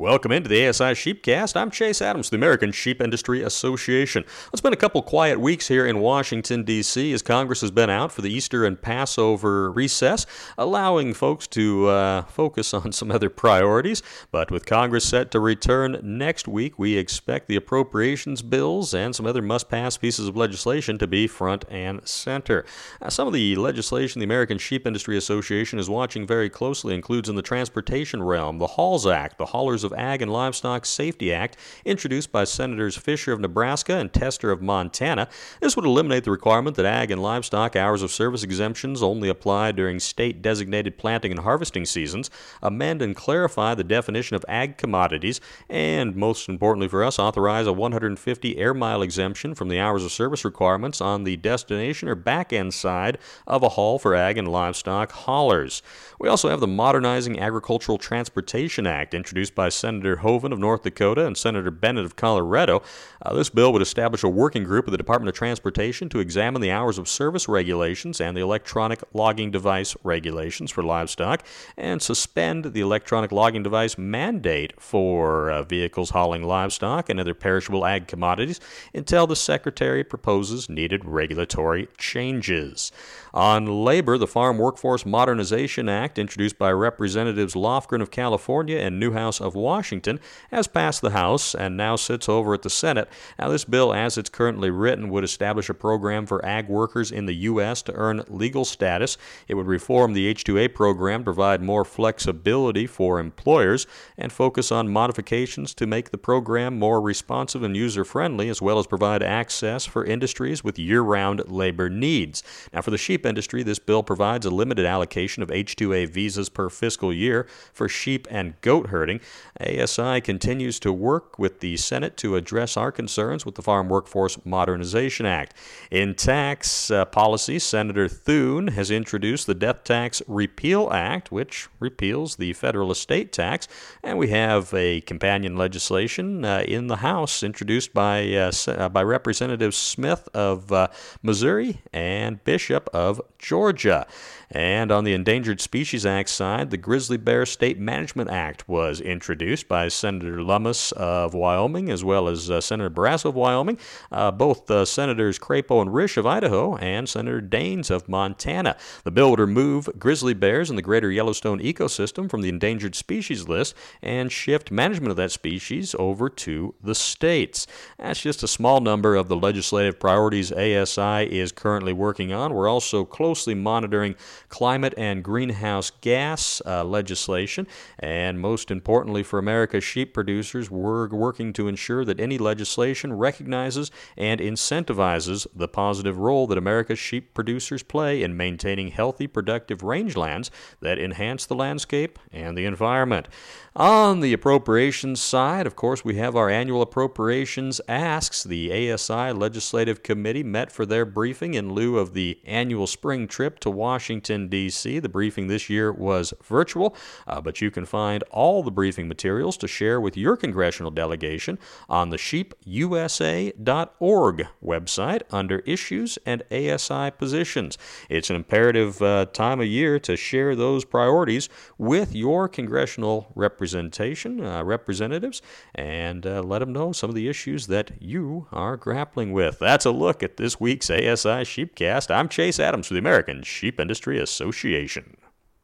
Welcome into the ASI Sheepcast. I'm Chase Adams, the American Sheep Industry Association. It's been a couple quiet weeks here in Washington, D.C., as Congress has been out for the Easter and Passover recess, allowing folks to uh, focus on some other priorities. But with Congress set to return next week, we expect the appropriations bills and some other must pass pieces of legislation to be front and center. Uh, some of the legislation the American Sheep Industry Association is watching very closely includes in the transportation realm the HAULS Act, the Haulers of of Ag and Livestock Safety Act, introduced by Senators Fischer of Nebraska and Tester of Montana. This would eliminate the requirement that ag and livestock hours of service exemptions only apply during state designated planting and harvesting seasons, amend and clarify the definition of ag commodities, and most importantly for us, authorize a 150 air mile exemption from the hours of service requirements on the destination or back end side of a haul for ag and livestock haulers. We also have the Modernizing Agricultural Transportation Act, introduced by Senator Hoeven of North Dakota and Senator Bennet of Colorado. Uh, this bill would establish a working group of the Department of Transportation to examine the hours of service regulations and the electronic logging device regulations for livestock and suspend the electronic logging device mandate for uh, vehicles hauling livestock and other perishable ag commodities until the Secretary proposes needed regulatory changes. On labor, the Farm Workforce Modernization Act, introduced by Representatives Lofgren of California and Newhouse of Washington, has passed the House and now sits over at the Senate. Now, this bill, as it's currently written, would establish a program for ag workers in the U.S. to earn legal status. It would reform the H-2A program, provide more flexibility for employers, and focus on modifications to make the program more responsive and user-friendly, as well as provide access for industries with year-round labor needs. Now, for the sheep industry, this bill provides a limited allocation of H-2A visas per fiscal year for sheep and goat herding. ASI continues to work with the Senate to address our concerns with the Farm Workforce Modernization Act. In tax uh, policy, Senator Thune has introduced the Death Tax Repeal Act, which repeals the federal estate tax, and we have a companion legislation uh, in the House introduced by uh, uh by Representative Smith of uh, Missouri and Bishop of Georgia. And on the Endangered Species Act side, the Grizzly Bear State Management Act was introduced by Senator Lummis of Wyoming as well as uh, Senator Barrasso of Wyoming, uh, both uh, Senators Crapo and Risch of Idaho, and Senator Daines of Montana. The bill would remove grizzly bears in the greater Yellowstone ecosystem from the endangered species list and shift management of that species over to the states. That's just a small number of the legislative priorities ASI is currently working on. We're also closely monitoring climate and greenhouse gas uh, legislation. And most importantly for America's sheep producers, we're working to ensure that any legislation recognizes and incentivizes the positive role that America's sheep producers play in maintaining healthy, productive rangelands that enhance the landscape and the environment. On the appropriations side, of course, we have our annual appropriations asks. The ASI Legislative Committee met for their briefing in lieu of the annual spring trip to Washington, D.C. The briefing this year was virtual, uh, but you can find all the briefing materials to share with your congressional delegation on the sheepusa.org website under Issues and ASI Positions. It's an imperative uh, time of year to share those priorities with your congressional representation, uh, representatives, and uh, let them know some of the issues that you are grappling with. That's a look at this week's ASI Sheepcast. I'm Chase Adams for the American Sheep Industry Association.